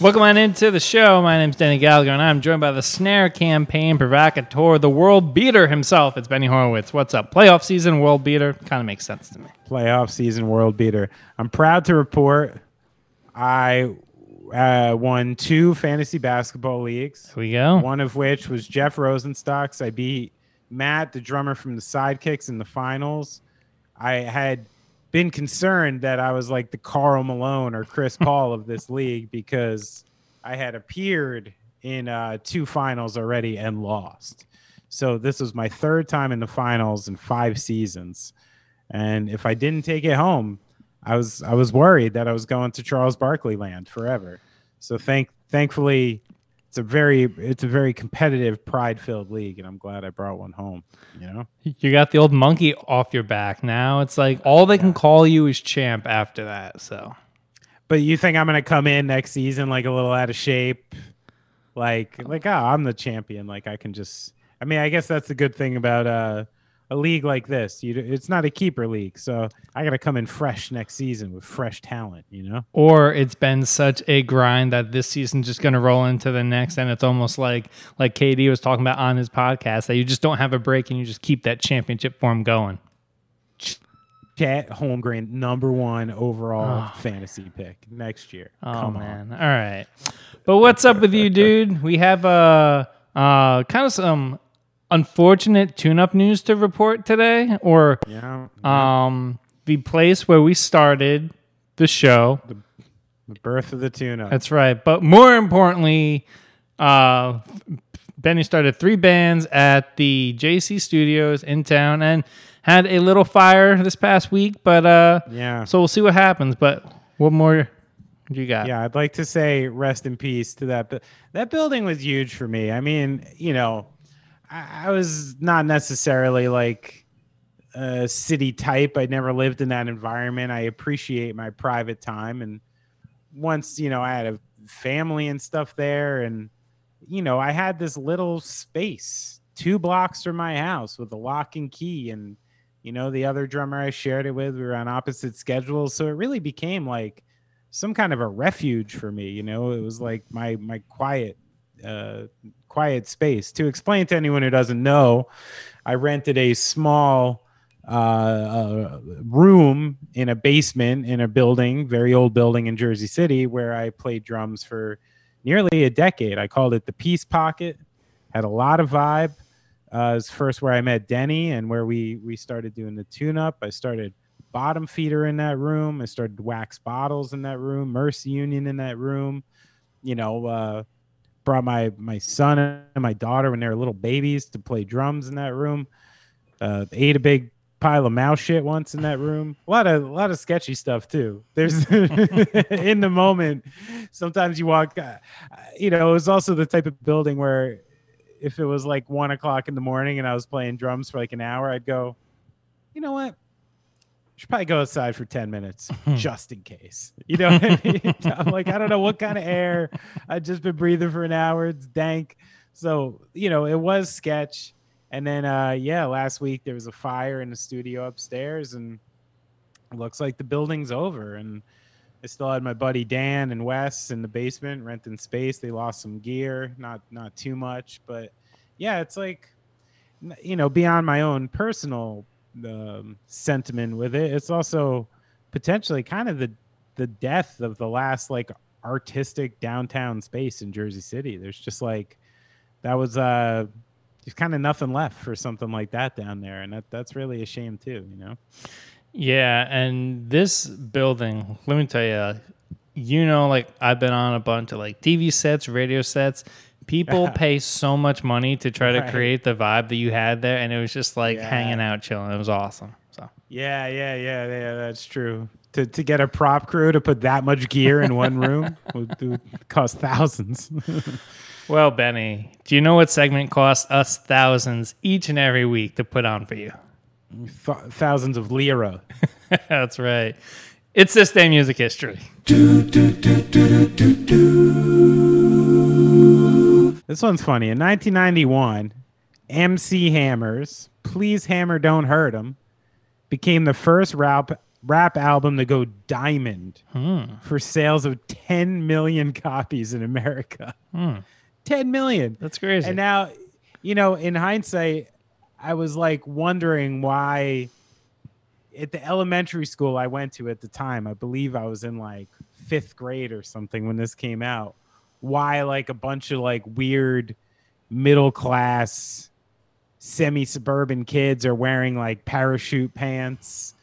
Welcome on into the show. My name's Danny Gallagher, and I'm joined by the snare campaign provocateur, the world beater himself. It's Benny Horowitz. What's up? Playoff season, world beater. Kind of makes sense to me. Playoff season world beater. I'm proud to report I uh, won two fantasy basketball leagues. Here we go. One of which was Jeff Rosenstock's. I beat Matt, the drummer from the Sidekicks, in the finals. I had been concerned that I was like the Karl Malone or Chris Paul of this league because I had appeared in uh, two finals already and lost. So this was my third time in the finals in five seasons, and if I didn't take it home, I was I was worried that I was going to Charles Barkley land forever. So thank thankfully it's a very it's a very competitive pride filled league and i'm glad i brought one home you know You got the old monkey off your back. Now it's like all they can call you is champ after that. So but you think i'm gonna come in next season like a little out of shape like like oh i'm the champion like i can just i mean i guess that's the good thing about uh a league like this you it's not a keeper league so i gotta come in fresh next season with fresh talent you know or it's been such a grind that this season's just going to roll into the next and it's almost like like KD was talking about on his podcast that you just don't have a break and you just keep that championship form going. Chet Holmgren, number one overall fantasy pick next year. Oh Come man. on. All right. But what's up with you, dude? We have uh uh kind of some unfortunate tune-up news to report today or Yeah. um the place where we started the show. the birth of the tuna. That's right. But more importantly, uh, Benny started three bands at the JC Studios in town and had a little fire this past week. But uh, yeah. so we'll see what happens. But what more do you got? Yeah, I'd like to say rest in peace to that. But that building was huge for me. I mean, you know, I, was not necessarily like a city type. I never lived in that environment. I appreciate my private time. And once, you know, I had a family and stuff there. And, you know, I had this little space two blocks from my house with a lock and key. And, you know, the other drummer I shared it with, we were on opposite schedules. So it really became like, some kind of a refuge for me you know it was like my my quiet uh quiet space. To explain to anyone who doesn't know i rented a small uh, uh room in a basement in a building very old building in jersey city where i played drums for nearly a decade. I called it the peace pocket. Had a lot of vibe. Uh, it was first where i met denny and where we we started doing the tune up i started bottom feeder in that room. I started wax bottles in that room, Mercy Union in that room. You know, uh, brought my my son and my daughter when they were little babies to play drums in that room. Uh, ate a big pile of mouse shit once in that room. A lot of a lot of sketchy stuff too. There's in the moment. Sometimes you walk. Uh, you know, it was also the type of building where if it was like one o'clock in the morning and I was playing drums for like an hour, I'd go. You know what? Should probably go outside for 10 minutes just in case. You know what I mean? I'm like, I don't know what kind of air. I've just been breathing for an hour. It's dank. So, you know, it was sketch. And then, uh, yeah, last week there was a fire in the studio upstairs, and it looks like the building's over. And I still had my buddy Dan and Wes in the basement renting space. They lost some gear, not not too much, but yeah, it's like, you know, beyond my own personal um, sentiment with it. It's also potentially kind of the the death of the last like artistic downtown space in Jersey City. There's just like that was uh there's kind of nothing left for something like that down there, and that that's really a shame too. You know. Yeah, and this building, let me tell you, you know, like I've been on a bunch of like TV sets, radio sets. People pay so much money to try to Right. create the vibe that you had there, and it was just like Yeah. hanging out, chilling. It was awesome. So Yeah, yeah, yeah, yeah. That's true. To to get a prop crew to put that much gear in one room would, would cost thousands. Well, Benny, do you know what segment costs us thousands each and every week to put on for you? Th- thousands of lira. That's right. It's this day music history. This one's funny. In 1991, MC Hammers, Please Hammer Don't Hurt 'Em, became the first rap rap album to go diamond Hmm. for sales of 10 million copies in America. Hmm. 10 million. That's crazy. And now, you know, in hindsight, I was like wondering why at the elementary school I went to at the time, I believe I was in like fifth grade or something when this came out, why like a bunch of like weird middle class semi suburban kids are wearing like parachute pants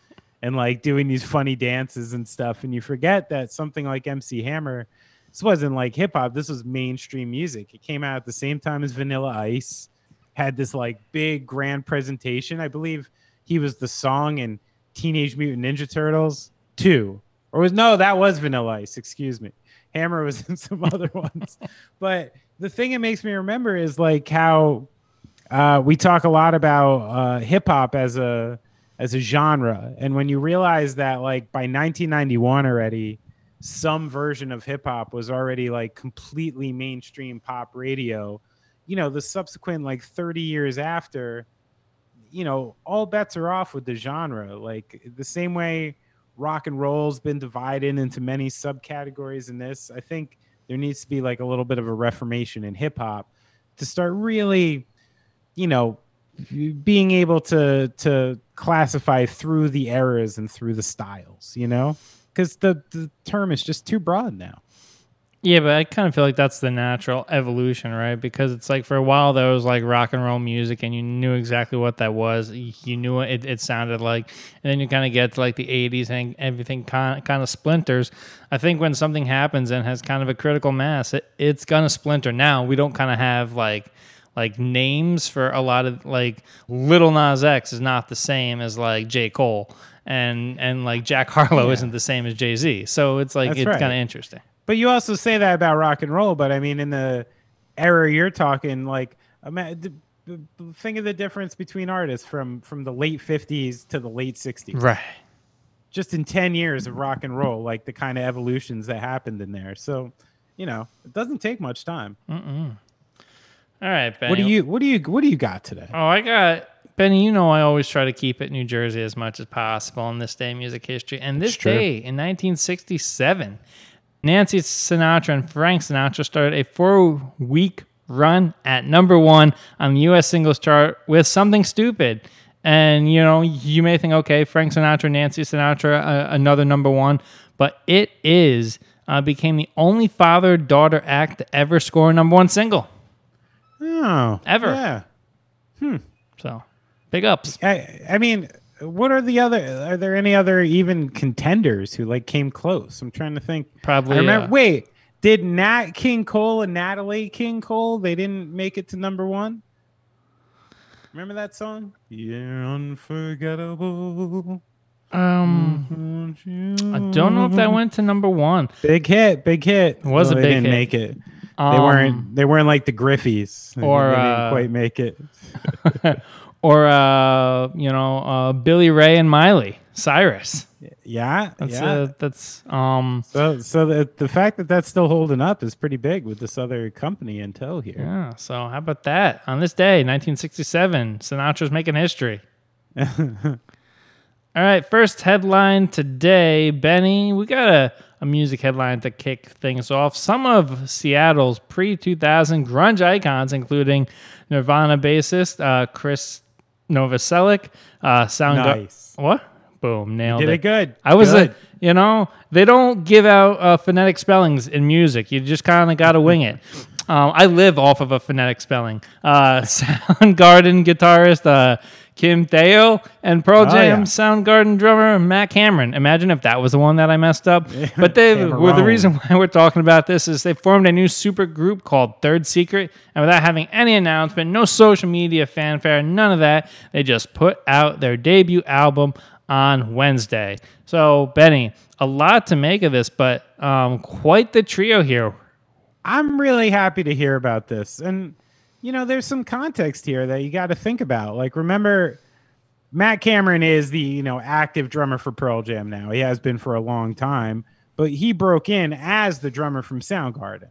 and like doing these funny dances and stuff. And you forget that something like MC Hammer, this wasn't like hip hop, this was mainstream music. It came out at the same time as Vanilla Ice, had this like big grand presentation. I believe he was the song in Teenage Mutant Ninja Turtles 2. Or was no, that was Vanilla Ice, excuse me. Hammer was in some other ones. But the thing it makes me remember is like how uh, we talk a lot about uh, hip hop as a as a genre, and when you realize that like by 1991 already, some version of hip hop was already like completely mainstream pop radio. You know, the subsequent like 30 years after, you know, all bets are off with the genre. Like the same way rock and roll's been divided into many subcategories in this, I think there needs to be like a little bit of a reformation in hip hop to start really, you know, being able to to classify through the eras and through the styles, you know? Because the, the term is just too broad now. Yeah, but I kind of feel like that's the natural evolution, right? Because it's like for a while there was like rock and roll music, and you knew exactly what that was. You knew what it, it sounded like, and then you kind of get to like the '80s, and everything kind kind of splinters. I think when something happens and has kind of a critical mass, it, it's gonna splinter. Now we don't kind of have like like names for a lot of like Lil Nas X is not the same as like J Cole, and and like Jack Harlow Yeah. isn't the same as Jay Z. So it's like That's it's right. kind of interesting. But you also say that about rock and roll. But I mean, in the era you're talking, like, ima- d- b- b- think of the difference between artists from from the late 50s to the late 60s. Right. Just in 10 years of rock and roll, like the kind of evolutions that happened in there. So, you know, it doesn't take much time. Mm-mm. All right, Benny. What do you what do you what do you got today? Oh, I got Benny. You know, I always try to keep it New Jersey as much as possible on this day in music history. And this day in 1967, Nancy Sinatra and Frank Sinatra started a four-week run at number one on the U.S. singles chart with "Something Stupid." And you know, you may think, okay, Frank Sinatra, Nancy Sinatra, uh, another number one, but it is uh, became the only father-daughter act to ever score a number one single. Oh, Ever. Yeah. Hmm. So, big ups. I, I mean, what are the other? Are there any other even contenders who like came close? I'm trying to think. Probably. I remember. uh, Wait, did Nat King Cole and Natalie King Cole? They didn't make it to number one. Remember that song? You're unforgettable. Um, I don't know if that went to number one. Big hit, big hit. It was a big. they didn't hit. make it. They Um, weren't. They weren't like the Griffeys. Or, they didn't uh, quite make it. or uh, you know, uh, Billy Ray and Miley Cyrus. Yeah, That's yeah. uh, that's um, So, so the the fact that that's still holding up is pretty big with this other company in tow here. yeah. So how about that? On this day, 1967, Sinatra's making history. All right, first headline today, Benny. We got a, a music headline to kick things off. Some of Seattle's pre 2000 grunge icons, including Nirvana bassist uh, Chris Novoselic, uh, Soundgarden. Nice. What? Boom, nailed Did it. it good. I was Good. a, you know, they don't give out uh, phonetic spellings in music. You just kind of got to wing it. Um, I live off of a phonetic spelling. Uh, Soundgarden guitarist uh, Kim Thayil and Pearl Oh, Jam yeah. Soundgarden drummer Matt Cameron. Imagine if that was the one that I messed up. But they well, the reason why we're talking about this is they formed a new super group called Third Secret, and without having any announcement, no social media fanfare, none of that, they just put out their debut album on Wednesday. So Benny, a lot to make of this, but um, quite the trio here. I'm really happy to hear about this. And, you know, there's some context here that you got to think about. Like, remember, Matt Cameron is the, you know, active drummer for Pearl Jam now. He has been for a long time, but he broke in as the drummer from Soundgarden.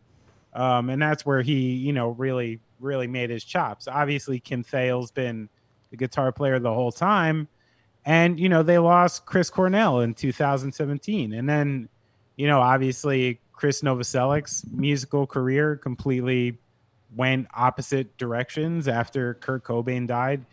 Um, and that's where he, you know, really, really made his chops. Obviously, Kim Thayil's been the guitar player the whole time. and you know they lost Chris Cornell in 2017, and then you know obviously Chris Novoselic's musical career completely went opposite directions after Kurt Cobain died.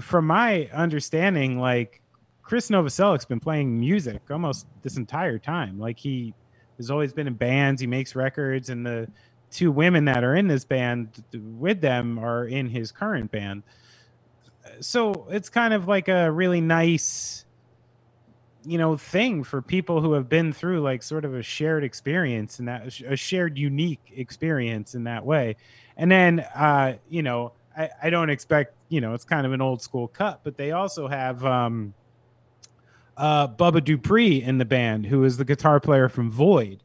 From my understanding, like Chris Novoselic's been playing music almost this entire time. Like he has always been in bands. He makes records, and the two women that are in this band with them are in his current band. So it's kind of like a really nice, you know, thing for people who have been through like sort of a shared experience and that a shared unique experience in that way. And then, uh, you know, I, I don't expect, you know, it's kind of an old school cut, but they also have, um, uh, Bubba Dupree in the band, who is the guitar player from Void.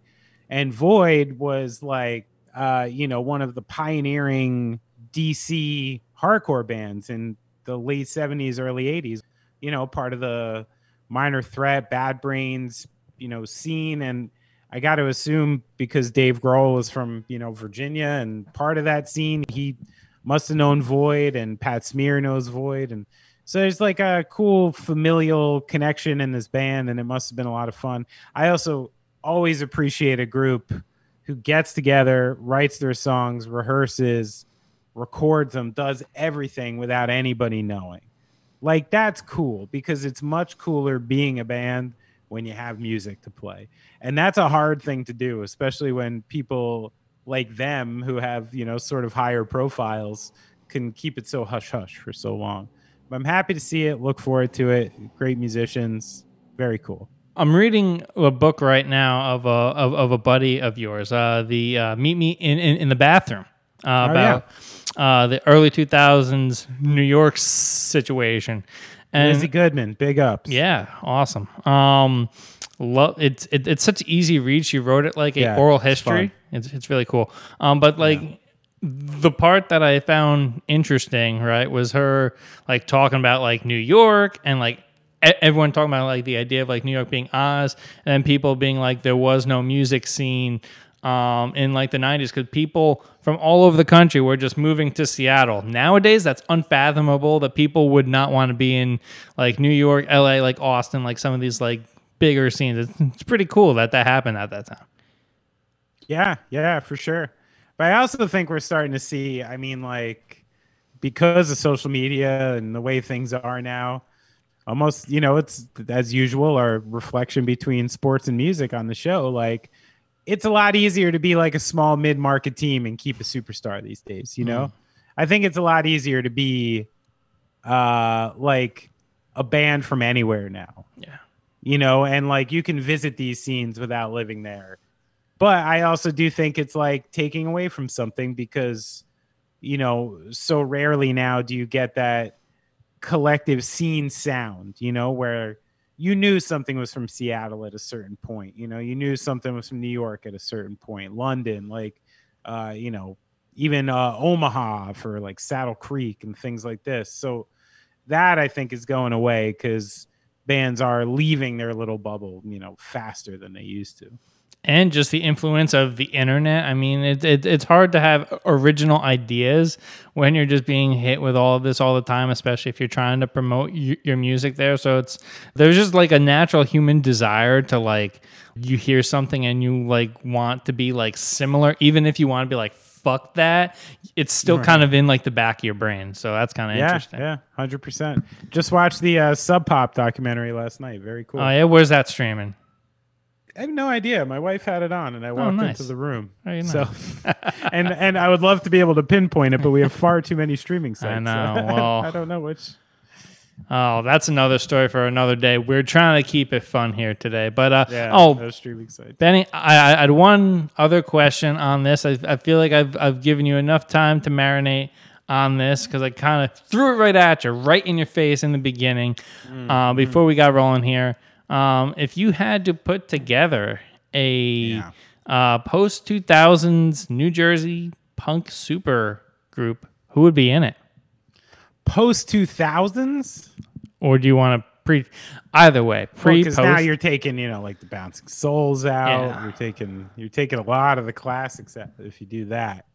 And Void was like, uh, you know, one of the pioneering DC hardcore bands in the late 70s, early 80s, you know, part of the minor threat, bad brains, you know, scene. And I got to assume because Dave Grohl was from, you know, Virginia and part of that scene, he must have known Void and Pat Smear knows Void. And so there's like a cool familial connection in this band, and it must have been a lot of fun. I also always appreciate a group who gets together, writes their songs, rehearses, records them, does everything without anybody knowing. Like that's cool because it's much cooler being a band when you have music to play. And that's a hard thing to do, especially when people like them who have, you know, sort of higher profiles can keep it so hush hush for so long. But I'm happy to see it. Look forward to it. Great musicians. Very cool. I'm reading a book right now of a of, of a buddy of yours. Uh, the uh, Meet Me in, in, in the Bathroom uh, Oh, about uh, the early 2000s New York situation. And Lizzie Goodman, big ups. yeah, awesome. Um, love it's it, it's such easy read. She wrote it like a Yeah, oral history. fun. It's it's really cool. Um, but like the part that I found interesting, right, was her like talking about like New York and like everyone talking about like the idea of like New York being Oz, and people being like there was no music scene um, in like the 90s because people from all over the country were just moving to Seattle. Nowadays, that's unfathomable that people would not want to be in like New York, LA, like Austin, like some of these like bigger scenes. It's, it's pretty cool that that happened at that time. Yeah, yeah, for sure. But I also think we're starting to see, I mean, like, because of social media and the way things are now, almost, you know, it's as usual, our reflection between sports and music on the show. Like, it's a lot easier to be like a small mid market team and keep a superstar these days, you know? I think it's a lot easier to be uh like a band from anywhere now Yeah. you know, and like you can visit these scenes without living there. But I also do think it's like taking away from something because, you know, so rarely now do you get that collective scene sound, you know, where you knew something was from Seattle at a certain point, you know, you knew something was from New York at a certain point, London, like, uh, you know, even uh, Omaha for like Saddle Creek and things like this. So that I think is going away because bands are leaving their little bubble, you know, faster than they used to. And just the influence of the internet. I mean, it, it, it's hard to have original ideas when you're just being hit with all of this all the time, especially if you're trying to promote y- your music there. So it's there's just like a natural human desire to like you hear something and you like want to be like similar, even if you want to be like fuck that. It's still kind of in like the back of your brain. So that's kind of Yeah, interesting. yeah, hundred percent. Just watched the uh, Sub Pop documentary last night. Very cool. Oh yeah, where's that streaming? I have no idea. My wife had it on, and I walked Oh, nice. into the room. Very So, and and I would love to be able to pinpoint it, but we have far too many streaming sites. I so know, well- I don't know which. Oh, that's another story for another day. We're trying to keep it fun here today. But uh, Yeah. oh, streaming sites. Benny, I, I had one other question on this. I, I feel like I've, I've given you enough time to marinate on this because I kind of threw it right at you, right in your face in the beginning uh, before we got rolling here. Um, if you had to put together a Yeah. uh, post 2000s New Jersey punk super group, who would be in it? Post two thousands. Or do you want to pre? Either way, pre, Because post. now you're taking, you know, like the Bouncing Souls out. Yeah. You're taking, you're taking a lot of the classics out if you do that.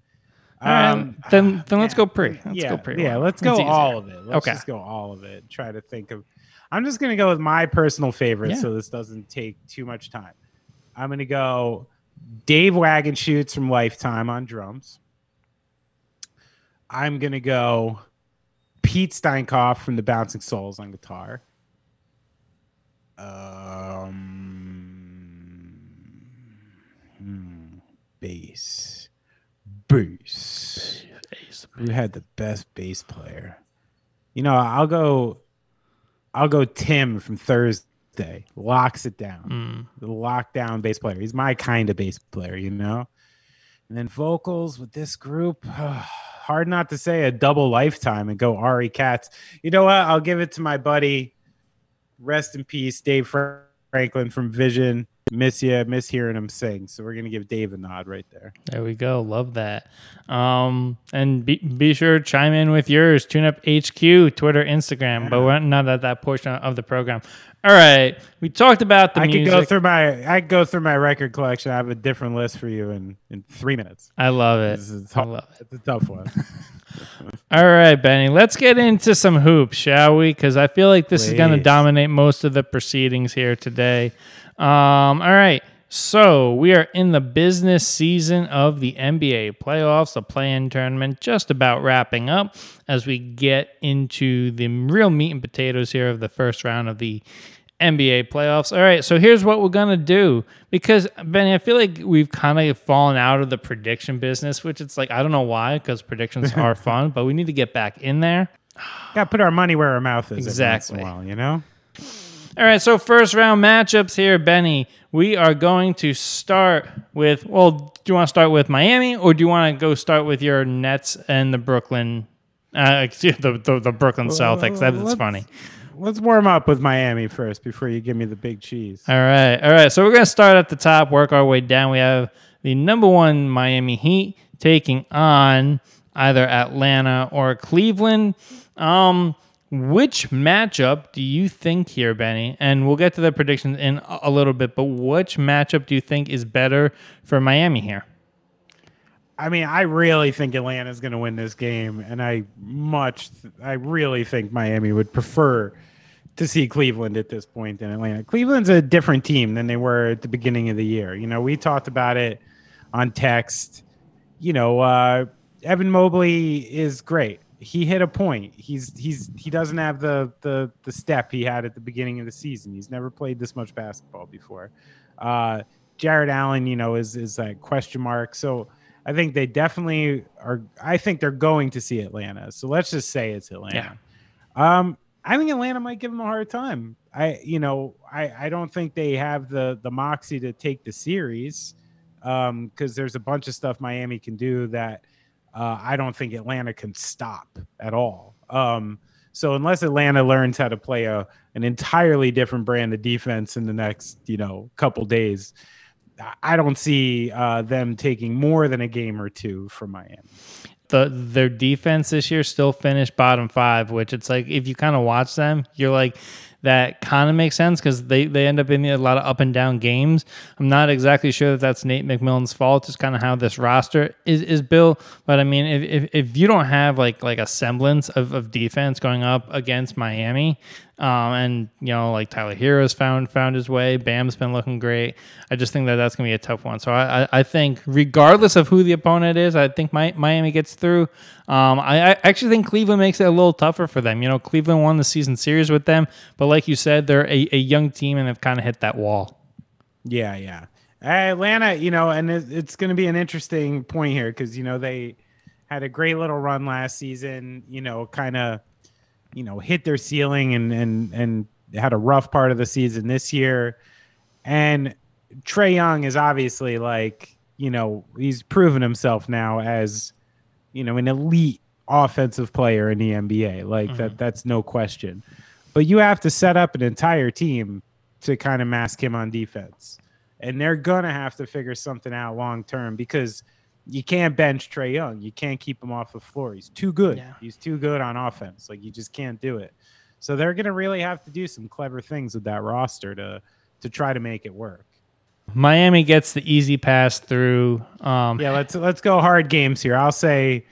Right, Um, then then let's yeah, go pre. Let's yeah, go pre. Yeah, let's go all of it. Let's Okay. just go all of it. Try to think of. I'm just gonna go with my personal favorite, Yeah. so this doesn't take too much time. I'm gonna go Dave Wagenschutz from Lifetime on drums. I'm gonna go Pete Steinkopf from the Bouncing Souls on guitar. Um, hmm, bass, bass. Who had the best bass player? You know, I'll go. I'll go Tim from Thursday. Locks it down. Mm. The lockdown bass player. He's my kind of bass player, you know. And then vocals with this group. hard not to say a double lifetime and go Ari Katz. You know what? I'll give it to my buddy. Rest in peace, Dave Franklin from Vision. Miss you, miss hearing him sing. So we're gonna give Dave a nod right there. There we go. Love that. Um, and be, be sure to chime in with yours. Tune up HQ, Twitter, Instagram. But we're not at that portion of the program. All right. We talked about the I music. could go through my I could go through my record collection. I have a different list for you in in three minutes. I love it. This is I love it. It's a tough one. All right, Benny. Let's get into some hoops, shall we? Because I feel like this is going to dominate most of the proceedings here today. Um, all right. So we are in the business season of the NBA playoffs, the play-in tournament, just about wrapping up as we get into the real meat and potatoes here of the first round of the NBA playoffs. All right, so here's what we're gonna do because Benny, I feel like we've kind of fallen out of the prediction business, which it's like I don't know why, because predictions are fun, but we need to get back in there. Got to put our money where our mouth is. Exactly. Every once in a while, you know. All right, so first round matchups here, Benny. We are going to start with. Well, do you want to start with Miami, or do you want to go start with your Nets and the Brooklyn, uh, excuse the, the the Brooklyn Celtics? That is funny. Let's warm up with Miami first before you give me the big cheese. All right. All right. So we're going to start at the top, work our way down. We have the number one Miami Heat taking on either Atlanta or Cleveland. Um, which matchup do you think here, Benny? And we'll get to the predictions in a little bit, but which matchup do you think is better for Miami here? I mean, I really think Atlanta's going to win this game, and I much, I really think Miami would prefer to see Cleveland at this point than Atlanta. Cleveland's a different team than they were at the beginning of the year. You know, we talked about it on text. You know, uh, Evan Mobley is great. He hit a point. He's he's he doesn't have the the the step he had at the beginning of the season. He's never played this much basketball before. Uh, Jarrett Allen, you know, is is a question mark. So I think they definitely are. I think they're going to see Atlanta. So let's just say it's Atlanta. Um, I think Atlanta might give them a hard time. I, you know, I, I don't think they have the the moxie to take the series um, because there's a bunch of stuff Miami can do that uh, I don't think Atlanta can stop at all. Um, so unless Atlanta learns how to play a an entirely different brand of defense in the next, you know, couple days, I- don't see uh, them taking more than a game or two from Miami. the their defense this year still finished bottom five, which it's like if you kind of watch them, you're like that kind of makes sense because they they end up in a lot of up and down games. I'm not exactly sure that that's Nate McMillan's fault. It's kind of how this roster is is built. But I mean, if, if, if you don't have like like a semblance of, of defense going up against Miami, um, and you know like Tyler Herro's found found his way, Bam's been looking great. I just think that that's gonna be a tough one. So I I, I think regardless of who the opponent is, I think Mi- Miami gets through. Um, I, I actually think Cleveland makes it a little tougher for them. You know, Cleveland won the season series with them, but like you said, they're a, a young team and have kind of hit that wall. Yeah, yeah. Atlanta, you know, and it, it's going to be an interesting point here because you know they had a great little run last season. You know, kind of, you know, hit their ceiling and and and had a rough part of the season this year. And Trae Young is obviously like, you know, he's proven himself now as, you know, an elite offensive player in the NBA. Like that, mm-hmm. that's no question. But you have to set up an entire team to kind of mask him on defense. And they're gonna have to figure something out long term because you can't bench Trae Young. You can't keep him off the floor. He's too good. Yeah. He's too good on offense. Like you just can't do it. So they're gonna really have to do some clever things with that roster to to try to make it work. Miami gets the easy pass through. Um, Yeah, let's let's go hard games here. I'll say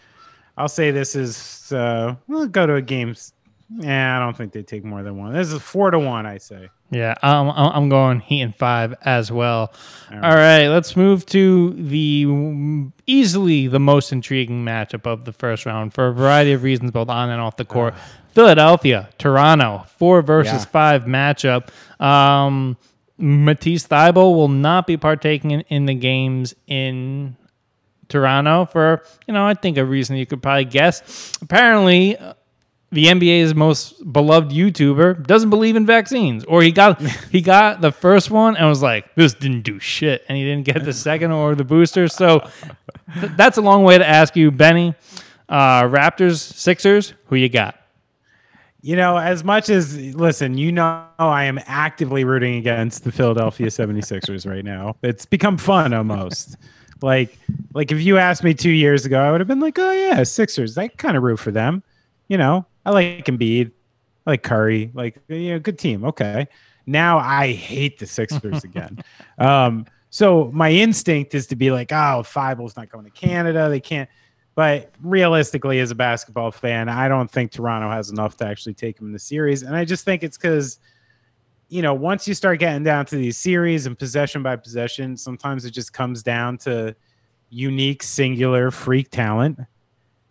I'll say this is uh we'll go to a game s- Yeah, I don't think they take more than one. This is four to one, I say. Yeah, I'm I'm going Heat in five as well. All All right. right, let's move to the easily the most intriguing matchup of the first round for a variety of reasons, both on and off the court. Philadelphia, Toronto, four versus Yeah. five matchup. Um, Matisse Thybulle will not be partaking in, in the games in Toronto for you know I think a reason you could probably guess. Apparently, uh, the NBA's most beloved YouTuber doesn't believe in vaccines, or he got he got the first one and was like, "This didn't do shit," and he didn't get the second or the booster. So th- that's a long way to ask you, Benny. Uh, Raptors, Sixers, who you got? You know, as much as listen, you know I am actively rooting against the Philadelphia 76ers right now. It's become fun almost. like like if you asked me 2 years ago, I would have been like, "Oh yeah, Sixers. I kind of root for them." You know, I like Embiid, I like Curry, like you know, good team. Okay. Now I hate the Sixers again. um so my instinct is to be like, "Oh, Thybulle's not going to Canada. They can't but realistically, as a basketball fan, I don't think Toronto has enough to actually take them in the series. And I just think it's because, you know, once you start getting down to these series and possession by possession, sometimes it just comes down to unique, singular freak talent.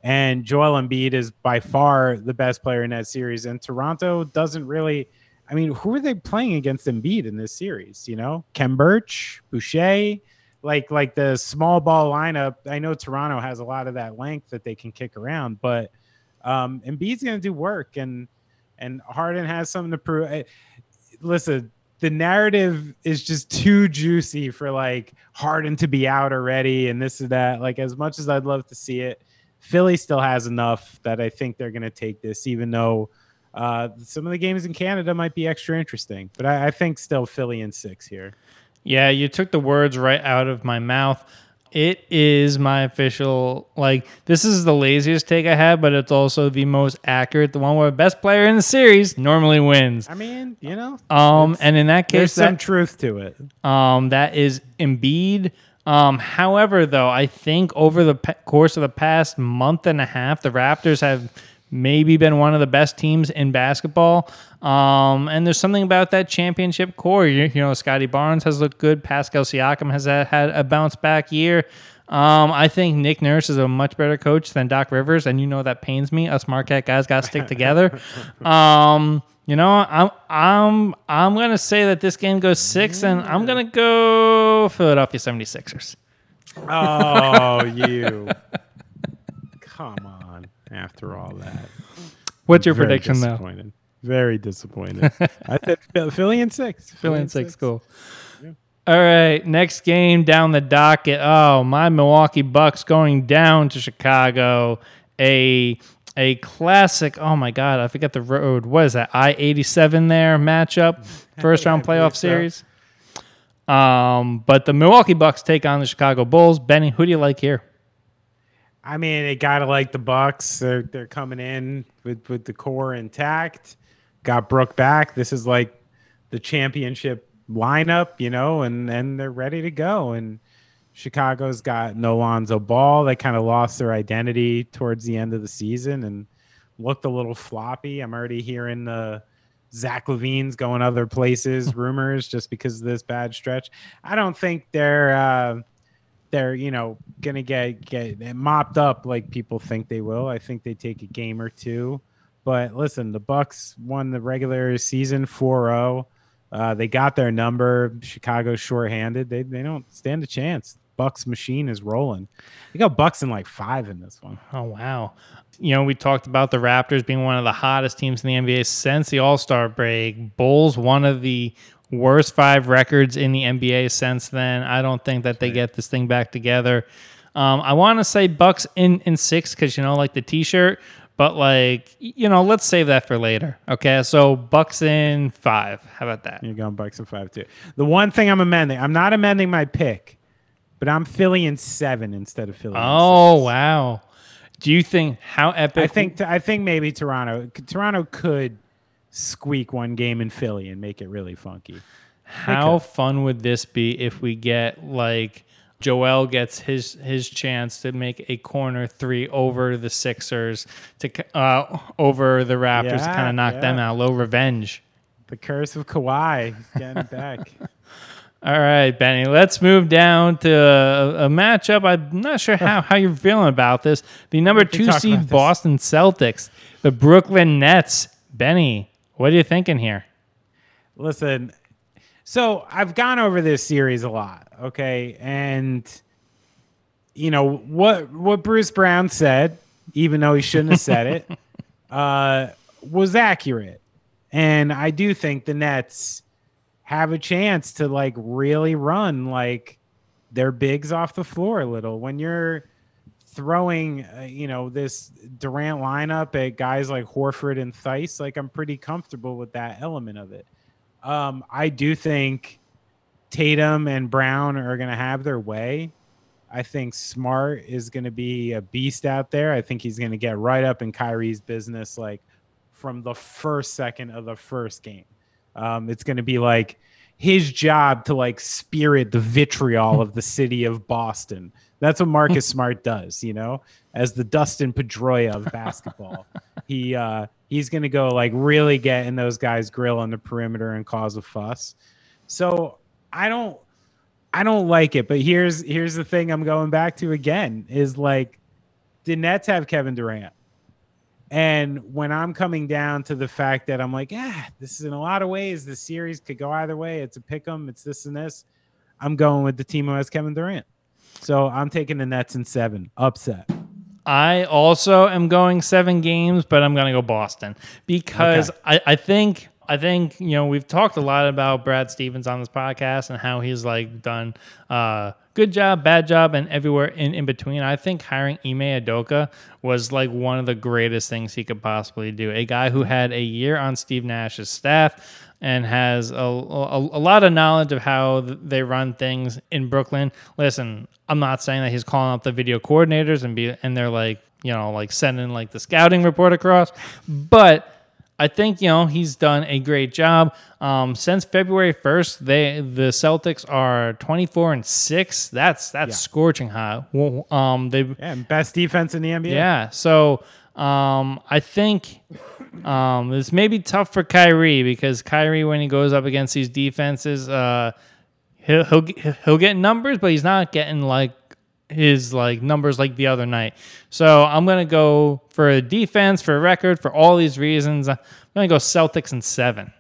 And Joel Embiid is by far the best player in that series. And Toronto doesn't really. I mean, who are they playing against Embiid in this series? You know, Khem Birch, Boucher like like the small ball lineup. I know Toronto has a lot of that length that they can kick around, but um, Embiid's going to do work, and and Harden has something to prove. Eh, Listen, the narrative is just too juicy for like Harden to be out already, and this and that. Like as much as I'd love to see it, Philly still has enough that I think they're going to take this, even though. Uh, some of the games in Canada might be extra interesting, but I, I think still Philly in six here. Yeah, you took the words right out of my mouth. It is my official like this is the laziest take I have, but it's also the most accurate. The one where the best player in the series normally wins. I mean, you know, Um, and in that case there's case, some truth to it. um, that is Embiid. Um, however, though, I think over the pe- course of the past month and a half, the Raptors have maybe been one of the best teams in basketball. Um, and there's something about that championship core. You, you know, Scotty Barnes has looked good. Pascal Siakam has had, had a bounce back year. Um, I think Nick Nurse is a much better coach than Doc Rivers, and you know that pains me. Us Marquette guys got to stick together. Um, you know, I'm I'm I'm gonna say that this game goes six, and I'm gonna go Philadelphia 76ers. Oh, you. Come on. After all that. What's your Very prediction though? Very disappointed. I said Philly in six. Philly in six, cool. All right, next game down the docket. Oh, my Milwaukee Bucks going down to Chicago. A a classic. Oh my God, I forget the road. What is that? I eighty seven there matchup, first round playoff so. Um, but the Milwaukee Bucks take on the Chicago Bulls. Benny, who do you like here? I mean, they gotta like the Bucks. They're they're coming in with with the core intact. Got Brook back. This is like the championship lineup, you know, and and they're ready to go. And Chicago's got no Lonzo Ball. They kind of lost their identity towards the end of the season and looked a little floppy. I'm already hearing the Zach LaVine's going other places, rumors just because of this bad stretch. I don't think they're uh, they're you know gonna get get mopped up like people think they will. I think they take a game or two. But listen, the Bucks won the regular season 4-0. Uh, they got their number. Chicago's shorthanded. They they don't stand a chance. Bucks machine is rolling. They got Bucks in like five in this one. Oh wow. You know, we talked about the Raptors being one of the hottest teams in the NBA since the All Star break. Bulls, one of the worst five records in the NBA since then. I don't think that they get this thing back together. Um, I want to say Bucks in in six because you know, like the T-shirt, but like you know, let's save that for later. Okay, so Bucks in five. How about that? You're going Bucks in five too. The one thing I'm amending, I'm not amending my pick, but I'm Philly in seven instead of Philly. in Oh wow. Do you think how epic? I think I think maybe Toronto Toronto could squeak one game in Philly and make it really funky. How fun would this be if we get like Joel gets his his chance to make a corner three over the Sixers to uh, over the Raptors Yeah, kind of knock them yeah. out. Low revenge. The curse of Kawhi. He's getting it back. All right, Benny. Let's move down to a, a matchup. I'm not sure how, how you're feeling about this. The number two seed. Boston Celtics, the Brooklyn Nets. Benny, what are you thinking here? Listen, so I've gone over this series a lot, okay? And you know, what what Bruce Brown said, even though he shouldn't have said it, uh was accurate. And I do think the Nets have a chance to like really run like their bigs off the floor a little when you're throwing uh, you know this Durant lineup at guys like Horford and Theis like I'm pretty comfortable with that element of it. Um I do think Tatum and Brown are going to have their way. I think Smart is going to be a beast out there. I think he's going to get right up in Kyrie's business like from the first second of the first game. Um, it's going to be like his job to like spirit the vitriol of the city of Boston. That's what Marcus Smart does, you know, as the Dustin Pedroia of basketball. he uh, he's going to go like really get in those guys' grill on the perimeter and cause a fuss. So I don't I don't like it. But here's here's the thing I'm going back to again is like the Nets have Kevin Durant. And when I'm coming down to the fact that I'm like, yeah, this is in a lot of ways, the series could go either way. It's a pick 'em, it's this and this. I'm going with the team who has Kevin Durant. So I'm taking the Nets in seven. Upset. I also am going seven games, but I'm going to go Boston because I, I think I think you know we've talked a lot about Brad Stevens on this podcast and how he's like done uh, good job, bad job, and everywhere in, in between. I think hiring Ime Udoka was like one of the greatest things he could possibly do. A guy who had a year on Steve Nash's staff and has a, a, a lot of knowledge of how they run things in Brooklyn. Listen, I'm not saying that he's calling up the video coordinators and be and they're like, you know, like sending like the scouting report across, but I think you know he's done a great job. Um, since February first, they the Celtics are twenty four and six. That's that's Yeah. scorching hot. Um, they Yeah, and best defense in the NBA. yeah. So um, I think um, this may be tough for Kyrie because Kyrie, when he goes up against these defenses, uh, he'll, he'll he'll get numbers, but he's not getting like his like numbers like the other night. So I'm gonna go for a defense, for a record, for all these reasons. I'm gonna go Celtics and seven.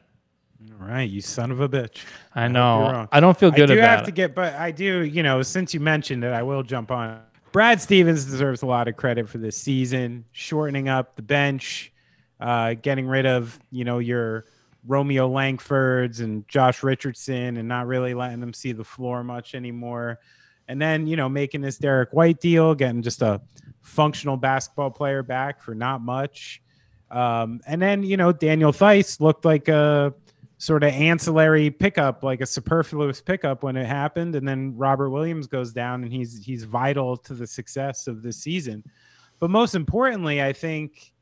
All right, you son of a bitch. I know. wrong. I don't feel good I do have it. to get, but I do, you know, since you mentioned it, I will jump on. Brad Stevens deserves a lot of credit for this season, shortening up the bench, uh, getting rid of, you know, your Romeo Langfords and Josh Richardson and not really letting them see the floor much anymore. And then, you know, making this Derrick White deal, getting just a functional basketball player back for not much. Um, and then, you know, Daniel Theis looked like a sort of ancillary pickup, like a superfluous pickup when it happened. And then Robert Williams goes down and he's he's vital to the success of this season. But most importantly, I think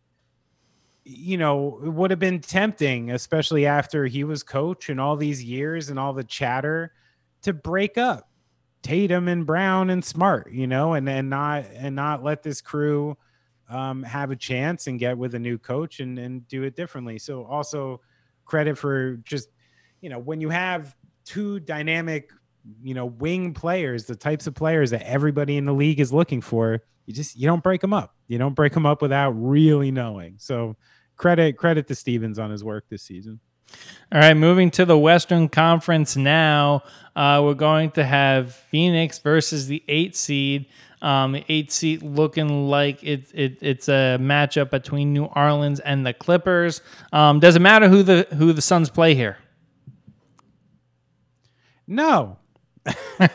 you know, it would have been tempting, especially after he was coach and all these years and all the chatter to break up Tatum and Brown and Smart, you know, and and not and not let this crew um, have a chance and get with a new coach and and do it differently. So also credit for just you know when you have two dynamic you know wing players, the types of players that everybody in the league is looking for, you just you don't break them up. You don't break them up without really knowing. So credit credit to Stevens on his work this season. All right, moving to the Western Conference now. Uh, we're going to have Phoenix versus the eight seed. Um, eight seed looking like it, it it's a matchup between New Orleans and the Clippers. Um, does it matter who the who the Suns play here? No.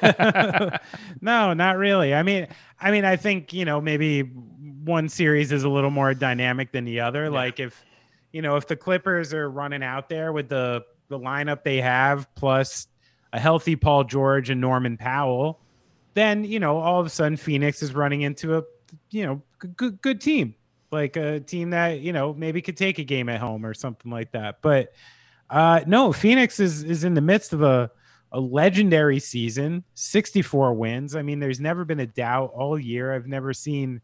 no, not really. I mean, I mean, I think, you know, maybe one series is a little more dynamic than the other. Like if, you know, if the Clippers are running out there with the the lineup they have plus a healthy Paul George and Norman Powell, then, you know, all of a sudden Phoenix is running into a, you know, good good team. Like a team that, you know, maybe could take a game at home or something like that. But uh no, Phoenix is is in the midst of a a legendary season, 64 wins. I mean, there's never been a doubt all year. I've never seen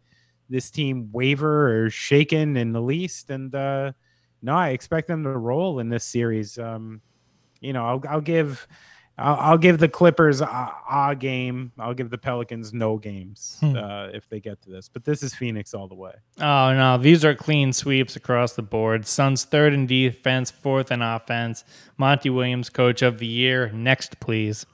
this team waver or shaken in the least. And uh, no, I expect them to roll in this series. Um, you know, I'll, I'll give I'll, I'll, give the Clippers a, a, game. I'll give the Pelicans no games hmm. uh, if they get to this. But this is Phoenix all the way. Oh no, these are clean sweeps across the board. Suns third in defense, fourth in offense. Monty Williams, coach of the year. Next, please.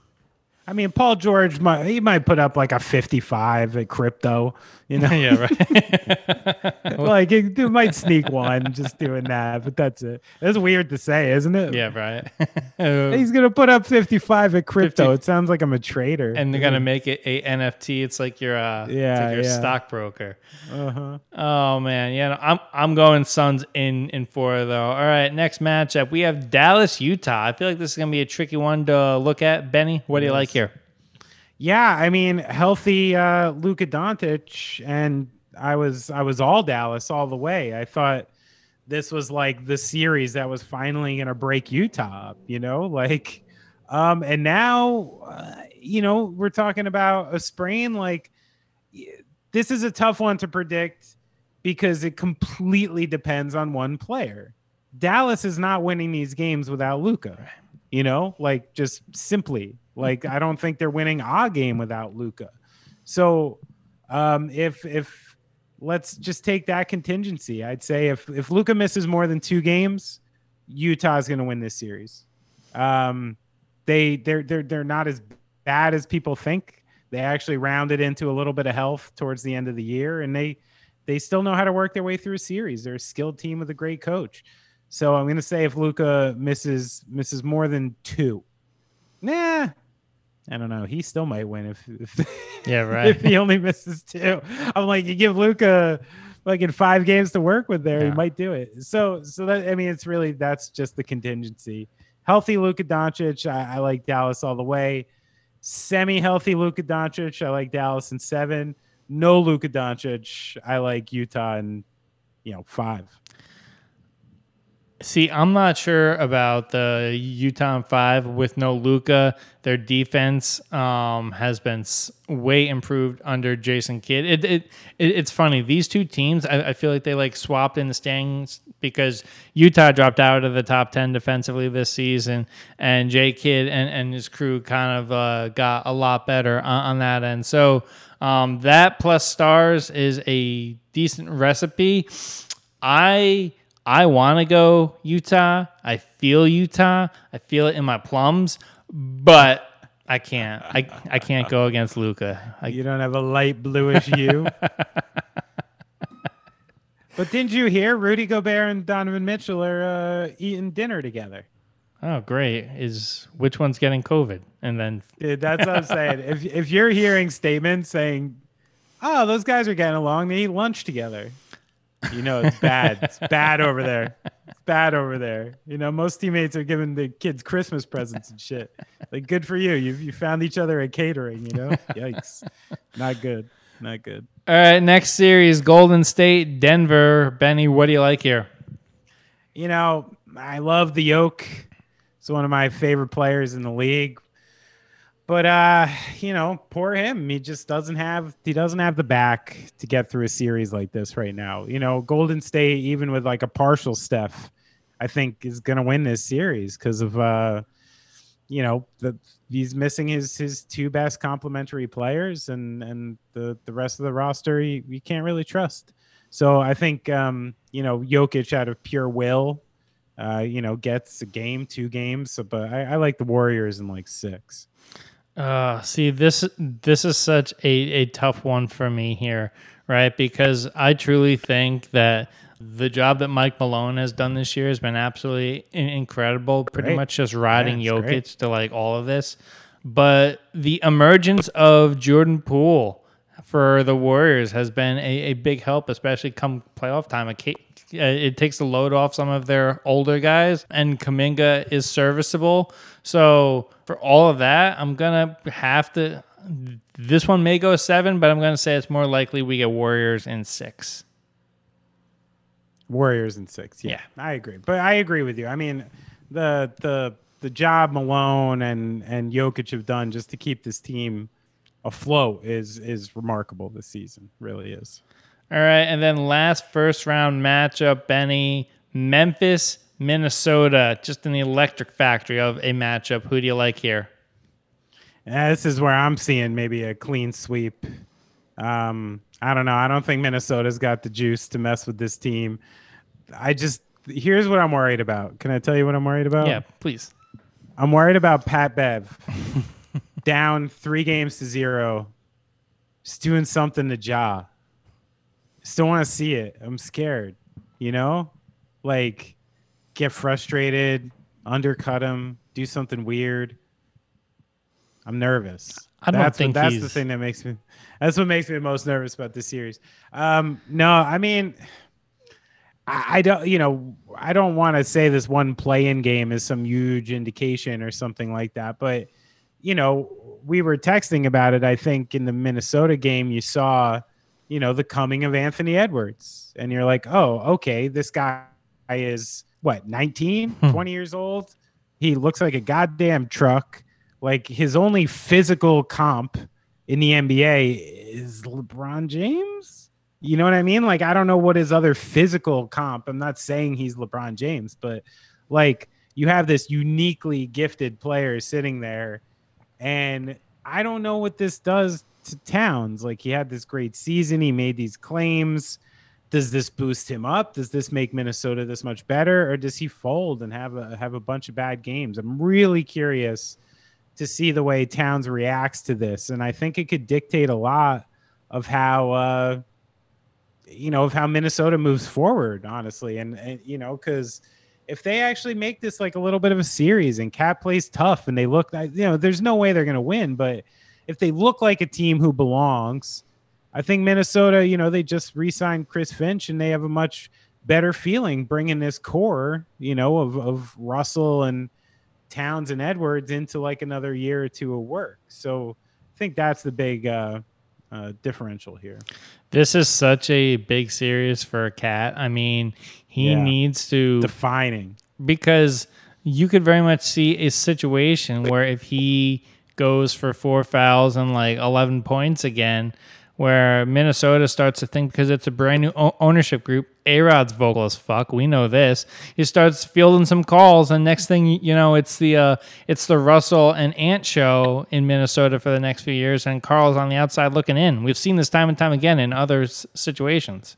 I mean, Paul George might he might put up like a 55 at crypto, you know. yeah, right. like it, it, might sneak one just doing that, but that's it. That's weird to say, isn't it? Yeah, right. He's gonna put up 55 at crypto. 50, it sounds like I'm a trader. And they're gonna make it a NFT. It's like you're a yeah, like your yeah. stockbroker. Uh-huh. Oh man, yeah. No, I'm I'm going Suns in in four though. All right, next matchup we have Dallas Utah. I feel like this is gonna be a tricky one to look at. Benny, what do you like here? Yeah, I mean, healthy uh, Luka Doncic, and I was I was all Dallas all the way. I thought this was like the series that was finally going to break Utah up, you know, like, um, and now, uh, you know, we're talking about a sprain. Like, this is a tough one to predict because it completely depends on one player. Dallas is not winning these games without Luka, you know, like just simply like I don't think they're winning a game without Luka. So um, if if let's just take that contingency, I'd say if if Luka misses more than two games, Utah's going to win this series. Um, they they're they're they're not as bad as people think. They actually rounded into a little bit of health towards the end of the year, and they they still know how to work their way through a series. They're a skilled team with a great coach. So I'm going to say if Luka misses misses more than two, nah, I don't know. He still might win if, if yeah, right. if he only misses two. I'm like, you give Luka like in five games to work with there, yeah. he might do it. So, so that I mean, it's really that's just the contingency. Healthy Luka Doncic, I, I like Dallas all the way. Semi-healthy Luka Doncic, I like Dallas in seven. No Luka Doncic, I like Utah in you know five. See, I'm not sure about the Utah five with no Luka. Their defense um, has been way improved under Jason Kidd. It, it, it it's funny these two teams. I, I, feel like they like swapped in the standings because Utah dropped out of the top ten defensively this season, and Jay Kidd and, and his crew kind of uh, got a lot better on, on that end. So um, that plus stars is a decent recipe. I I want to go Utah. I feel Utah. I feel it in my plums, but I can't. I, I can't go against Luka. you don't have a light bluish hue. but didn't you hear Rudy Gobert and Donovan Mitchell are uh, eating dinner together? Oh, great! Is which one's getting COVID? And then, Dude, that's what I'm saying. If if you're hearing statements saying, "Oh, those guys are getting along," they eat lunch together. You know, it's bad. it's bad over there. It's bad over there. You know, most teammates are giving the kids Christmas presents and shit. Like, good for you. You you found each other at catering. You know, yikes, not good. Not good. All right, next series: Golden State, Denver. Benny, what do you like here? You know, I love the Yoke. It's one of my favorite players in the league. But uh, you know, poor him. He just doesn't have he doesn't have the back to get through a series like this right now. You know, Golden State, even with like a partial Steph, I think is gonna win this series because of uh, you know, the he's missing his his two best complementary players and and the the rest of the roster he can't really trust. So I think um, you know, Jokic out of pure will, uh, you know, gets a game, two games. But I, I like the Warriors in like six. Uh, see, this this is such a, a tough one for me here, right? Because I truly think that the job that Mike Malone has done this year has been absolutely incredible. Pretty great. much just riding yeah, Jokic great. to like all of this. But the emergence of Jordan Poole for the Warriors has been a, a big help, especially come playoff time. Uh, it takes the load off some of their older guys, and Kuminga is serviceable. So for all of that, I'm gonna have to. This one may go seven, but I'm gonna say it's more likely we get Warriors in six. Warriors in six. Yeah, yeah, I agree. But I agree with you. I mean, the the the job Malone and and Jokic have done just to keep this team afloat is is remarkable this season. Really is. All right, and then last first round matchup, Benny, Memphis, Minnesota, just in the electric factory of a matchup. Who do you like here? Yeah, this is where I'm seeing maybe a clean sweep. Um, I don't know. I don't think Minnesota's got the juice to mess with this team. I just here's what I'm worried about. Can I tell you what I'm worried about? Yeah, please. I'm worried about Pat Bev down three games to zero, just doing something to Ja. Still want to see it. I'm scared, you know, like get frustrated, undercut him, do something weird. I'm nervous. I don't that's think what, that's he's- the thing that makes me. That's what makes me most nervous about this series. Um, no, I mean, I, I don't. You know, I don't want to say this one play-in game is some huge indication or something like that, but you know, we were texting about it. I think in the Minnesota game, you saw, you know, the coming of Anthony Edwards, and you're like, oh, okay, this guy is what 19, Hmm. 20 years old. He looks like a goddamn truck. Like his only physical comp in the NBA is LeBron James. You know what I mean? Like I don't know what his other physical comp. I'm not saying he's LeBron James, but like you have this uniquely gifted player sitting there and I don't know what this does to Towns. Like he had this great season, he made these claims. Does this boost him up? Does this make Minnesota this much better, or does he fold and have a have a bunch of bad games? I'm really curious to see the way Towns reacts to this, and I think it could dictate a lot of how uh, you know of how Minnesota moves forward. Honestly, and, and you know because if they actually make this like a little bit of a series and KAT plays tough and they look, you know, there's no way they're going to win, but if they look like a team who belongs, I think Minnesota, you know, they just re-signed Chris Finch and they have a much better feeling bringing this core, you know, of, of Russell and Towns and Edwards into like another year or two of work. So I think that's the big uh, uh, differential here. This is such a big series for a KAT. I mean, he Yeah. needs to Defining. because you could very much see a situation where if he goes for four fouls and like 11 points again, where Minnesota starts to think because it's a brand new ownership group, A Rod's vocal as fuck. We know this. He starts fielding some calls, and next thing you know, it's the uh, it's the Russell and Ant show in Minnesota for the next few years, and Karl's on the outside looking in. We've seen this time and time again in other s- situations.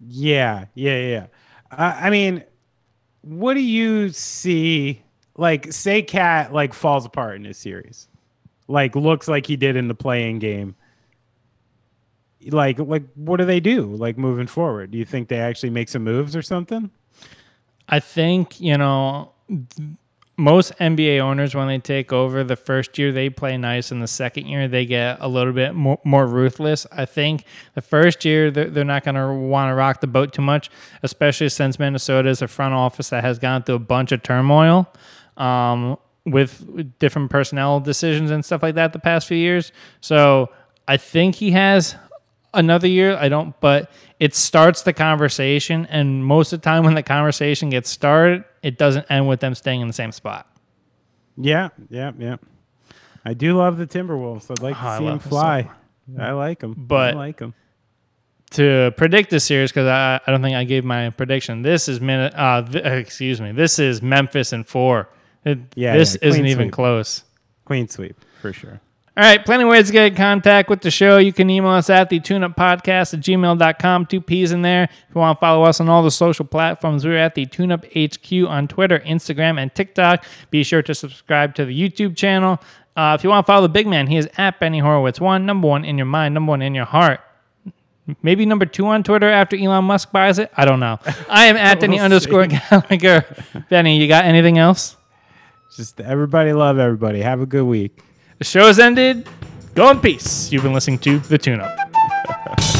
Yeah, yeah, yeah. Uh, I mean, what do you see? Like, say, KAT like falls apart in this series, like looks like he did in the play-in game. Like, like, what do they do? Like moving forward, do you think they actually make some moves or something? I think, you know, most NBA owners, when they take over, the first year they play nice, and the second year they get a little bit more, more ruthless. I think the first year they're, they're not going to want to rock the boat too much, especially since Minnesota is a front office that has gone through a bunch of turmoil um, with different personnel decisions and stuff like that the past few years. So I think he has another year. I don't, but it starts the conversation, and most of the time when the conversation gets started, it doesn't end with them staying in the same spot. Yeah, yeah, yeah. I do love the Timberwolves. I'd like Oh, to see them them so fly. I like them, But- I like them. To predict this series, because I, I don't think I gave my prediction. This is. Uh, th- excuse me. This is Memphis and four. It, Yeah, this yeah, isn't even sweep. close. Clean sweep for sure. All right, plenty of ways to get in contact with the show. You can email us at the tuneup podcast at gmail.com, two P's in there. If you want to follow us on all the social platforms, we're at the Tuneup HQ on Twitter, Instagram, and TikTok. Be sure to subscribe to the YouTube channel. Uh, if you want to follow the big man, he is at Benny Horowitz. One, number one in your mind, number one in your heart. Maybe number two on Twitter after Elon Musk buys it. I don't know. I am at Denny underscore Gallagher. Benny, you got anything else? Just everybody love everybody. Have a good week. The show's ended. Go in peace. You've been listening to The Tune Up.